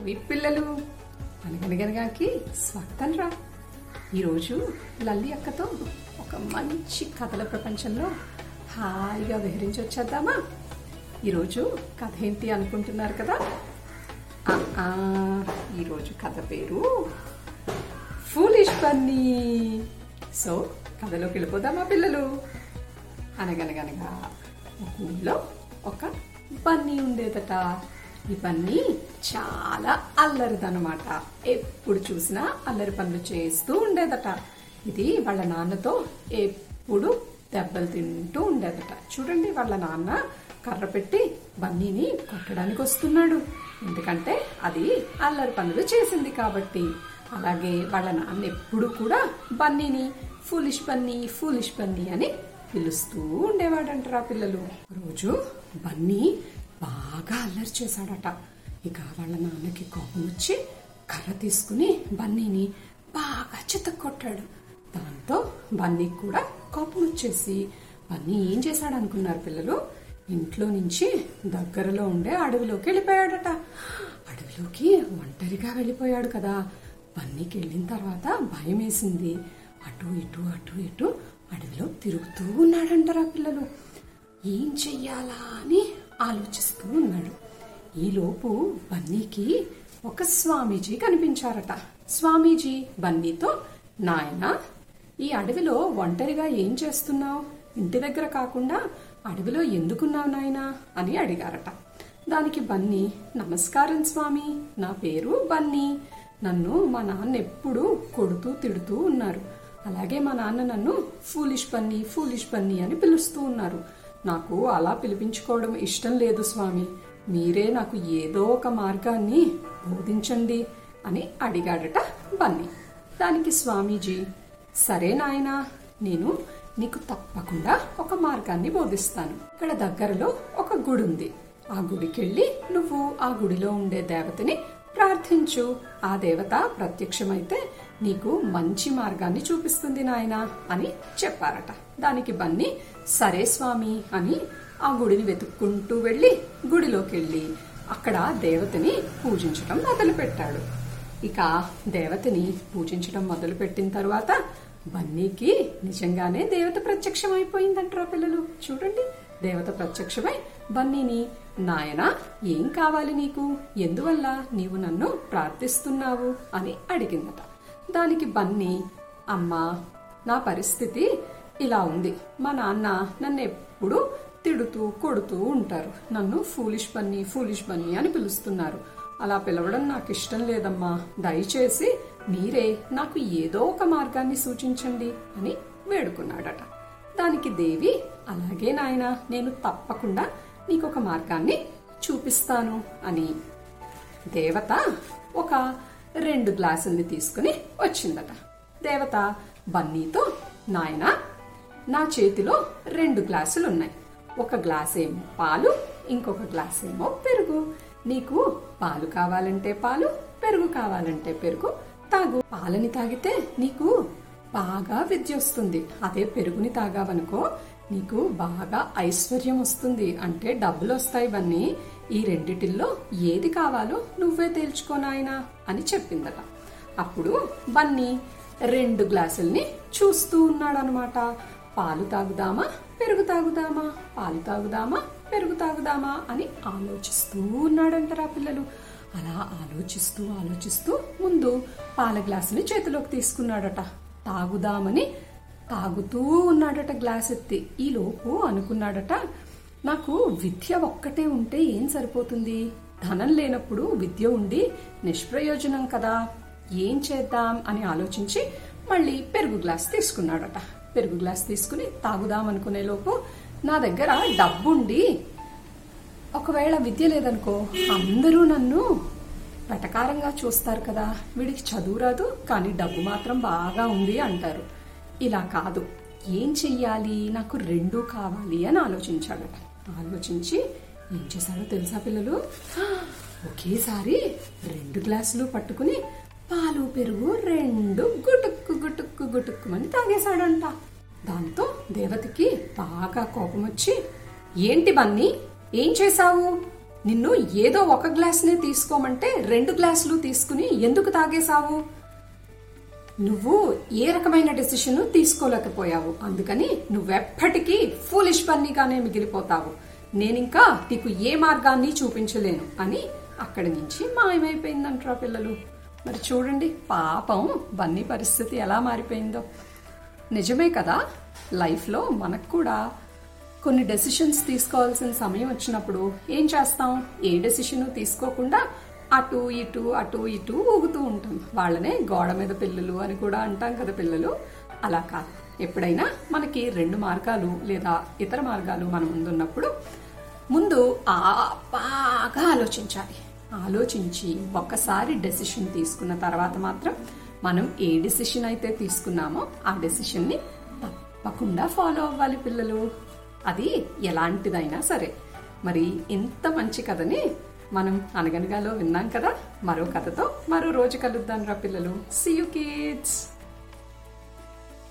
Sweet పిల్లలు. అనగనగనగాకి స్వాగతం రా. ఈరోజు లల్లి అక్కతో ఒక మంచి కథల ప్రపంచంలో హాయిగా విహరించి వచ్చేద్దామా? ఈరోజు కథ ఏంటి అనుకుంటున్నారు కదా? ఈరోజు కథ పేరు ఫూలిష్ బన్నీ. సో కథలోకి వెళ్ళిపోదామా పిల్లలు? అనగనగనగా ఒక ఊళ్ళో ఒక బన్నీ ఉండేదట. ఇవన్నీ చాలా అల్లరిదనమాట ఎప్పుడు చూసినా అల్లరి పనులు చేస్తూ ఉండేదట. ఇది వాళ్ళ నాన్నతో ఎప్పుడు దెబ్బలు తింటూ ఉండేదట. చూడండి వాళ్ళ నాన్న కర్ర పెట్టి బన్నీని కొట్టడానికి వస్తున్నాడు. ఎందుకంటే అది అల్లరి పనులు చేసింది కాబట్టి. అలాగే వాళ్ళ నాన్న ఎప్పుడు కూడా బన్నీని ఫూలిష్ బన్నీ ఫూలిష్ బన్నీ అని పిలుస్తూ ఉండేవాడంటరా పిల్లలు. రోజు బన్నీ బాగా అల్లరి చేశాడట. ఇక వాళ్ళ నాన్నకి కోపం వచ్చి కర్ర తీసుకుని బన్నీని బాగా చితక్కొట్టాడు. దాంతో బన్నీకి కూడా కోపం వచ్చేసి బన్నీ ఏం చేశాడు అనుకున్నారు పిల్లలు? ఇంట్లో నుంచి దగ్గరలో ఉండే అడవిలోకి వెళ్ళిపోయాడట. అడవిలోకి ఒంటరిగా వెళ్ళిపోయాడు కదా. బన్నీకి వెళ్ళిన తర్వాత భయం వేసింది. అటు ఇటు అటు ఇటు అడవిలో తిరుగుతూ ఉన్నాడంటారా పిల్లలు. ఏం చెయ్యాలా అని ఆలోచిస్తూ ఉన్నాడు. ఈలోపు బన్నీకి ఒక స్వామీజీ కనిపించారట. స్వామీజీ బన్నీతో నాయన ఈ అడవిలో ఒంటరిగా ఏం చేస్తున్నావు? ఇంటి దగ్గర కాకుండా అడవిలో ఎందుకున్నావు నాయనా? అని అడిగారట. దానికి బన్నీ నమస్కారం స్వామి నా పేరు బన్నీ. నన్ను మా నాన్న ఎప్పుడూ కొడుతూ తిడుతూ ఉన్నారు. అలాగే మా నాన్న నన్ను ఫూలిష్ బన్నీ ఫూలిష్ బన్నీ అని పిలుస్తూ ఉన్నారు. నాకు అలా పిలిపించుకోవడం ఇష్టం లేదు స్వామి. మీరే నాకు ఏదో ఒక మార్గాన్ని బోధించండి అని అడిగాడట బన్నీ. దానికి స్వామీజీ సరే నాయనా నేను నీకు తప్పకుండా ఒక మార్గాన్ని బోధిస్తాను. ఇక్కడ దగ్గరలో ఒక గుడి ఉంది ఆ గుడికెళ్ళి నువ్వు ఆ గుడిలో ఉండే దేవతని ప్రార్థించు. ఆ దేవత ప్రత్యక్షమైతే నీకు మంచి మార్గాన్ని చూపిస్తుంది నాయనా అని చెప్పారట. దానికి బన్ని సరే స్వామి అని ఆ గుడిని వెతుక్కుంటూ వెళ్ళి గుడిలోకి వెళ్ళి అక్కడ దేవతని పూజించడం మొదలుపెట్టాడు. ఇక దేవతని పూజించడం మొదలుపెట్టిన తర్వాత బన్నీకి నిజంగానే దేవత ప్రత్యక్షం అయిపోయిందంటారా పిల్లలు. చూడండి దేవత ప్రత్యక్షమై బన్నీని నాయనా ఏం కావాలి నీకు? ఎందువల్ల నీవు నన్ను ప్రార్థిస్తున్నావు? అని అడిగిందట. దానికి బన్నీ అమ్మా నా పరిస్థితి ఇలా ఉంది. మా నాన్న నన్ను ఎప్పుడు తిడుతూ కొడుతూ ఉంటారు. నన్ను ఫూలిష్ బన్నీ ఫూలిష్ బన్నీ అని పిలుస్తున్నారు. అలా పిలవడం నాకు ఇష్టం లేదమ్మా. దయచేసి మీరే నాకు ఏదో ఒక మార్గాన్ని సూచించండి అని వేడుకున్నాడట. దానికి దేవి అలాగే నాయన నేను తప్పకుండా నీకొక మార్గాన్ని చూపిస్తాను అని. దేవత ఒక రెండు గ్లాసుల్ని తీసుకుని వచ్చిందట. దేవత బన్నీతో నాయన నా చేతిలో రెండు గ్లాసులు ఉన్నాయి ఒక గ్లాస్ ఏమో పాలు ఇంకొక గ్లాస్ ఏమో పెరుగు. నీకు పాలు కావాలంటే పాలు పెరుగు కావాలంటే పెరుగు. తాగు. పాలని తాగితే నీకు బాగా విద్య వస్తుంది. అదే పెరుగుని తాగావనుకో నీకు బాగా ఐశ్వర్యం వస్తుంది. అంటే డబ్బులు వస్తాయి ఇవన్నీ ఈ రెండిటిల్లో ఏది కావాలో నువ్వే తేల్చుకోనాయనా అని చెప్పిందట. అప్పుడు బన్నీ రెండు గ్లాసుల్ని చూస్తూ ఉన్నాడనమాట పాలు తాగుదామా పెరుగు తాగుదామా పాలు తాగుదామా పెరుగు తాగుదామా అని ఆలోచిస్తూ ఉన్నాడంటారా పిల్లలు. అలా ఆలోచిస్తూ ఆలోచిస్తూ ముందు పాల గ్లాసుని చేతిలోకి తీసుకున్నాడట. తాగుదామని తాగుతూ ఉన్నాడట గ్లాస్ ఎత్తి ఈలోపు అనుకున్నాడట నాకు విద్య ఒక్కటే ఉంటే ఏం సరిపోతుంది? ధనం లేనప్పుడు విద్య ఉండి నిష్ప్రయోజనం కదా. ఏం చేద్దాం అని ఆలోచించి మళ్ళీ పెరుగు గ్లాస్ తీసుకున్నాడట. పెరుగు గ్లాస్ తీసుకుని తాగుదాం అనుకునే లోపు నా దగ్గర డబ్బుండి ఒకవేళ విద్య లేదనుకో అందరూ నన్ను వెటకారంగా చూస్తారు కదా. వీడికి చదువు రాదు కానీ డబ్బు మాత్రం బాగా ఉంది అంటారు. ఇలా కాదు. ఏం చెయ్యాలి? నాకు రెండూ కావాలి అని ఆలోచించాడట. ఆలోచించి ఏం చేశాడో తెలుసా పిల్లలు? ఒకేసారి రెండు గ్లాసులు పట్టుకుని పాలు పెరుగు రెండు గుటుక్కు గుటుక్కు గుటుక్కుమని తాగేశాడంట. దాంతో దేవతకి బాగా కోపం వచ్చి ఏంటి బన్నీ ఏం చేశావు? నిన్ను ఏదో ఒక గ్లాస్నే తీసుకోమంటే రెండు గ్లాసులు తీసుకుని ఎందుకు తాగేశావు? నువ్వు ఏ రకమైన డెసిషన్ తీసుకోలేకపోయావు. అందుకని నువ్వెప్పటికీ ఫూలిష్ పన్నీగానే మిగిలిపోతావు. నేనింకా నీకు ఏ మార్గాన్ని చూపించలేను అని అక్కడి నుంచి మాయమైపోయిందంటారా పిల్లలు. మరి చూడండి పాపం బన్నీ పరిస్థితి ఎలా మారిపోయిందో. నిజమే కదా లైఫ్లో మనకు కూడా కొన్ని డెసిషన్స్ తీసుకోవాల్సిన సమయం వచ్చినప్పుడు ఏం చేస్తాం? ఏ డెసిషను తీసుకోకుండా అటు ఇటు అటు ఇటు ఊగుతూ ఉంటాం. వాళ్ళనే గోడ మీద పిల్లలు అని కూడా అంటాం కదా పిల్లలు. అలా కాదు. ఎప్పుడైనా మనకి రెండు మార్గాలు లేదా ఇతర మార్గాలు మన ముందున్నప్పుడు ముందు ఆ బాగా ఆలోచించాలి. ఆలోచించి ఒక్కసారి డెసిషన్ తీసుకున్న తర్వాత మాత్రం మనం ఏ డెసిషన్ అయితే తీసుకున్నామో ఆ డెసిషన్ని తప్పకుండా ఫాలో అవ్వాలి పిల్లలు. అది ఎలాంటిదైనా సరే. మరి ఇంత మంచి కథని మనం అనగనగాలో విన్నాం కదా? మరో కథతో మరో రోజు కలుద్దాం రా పిల్లలు. See you kids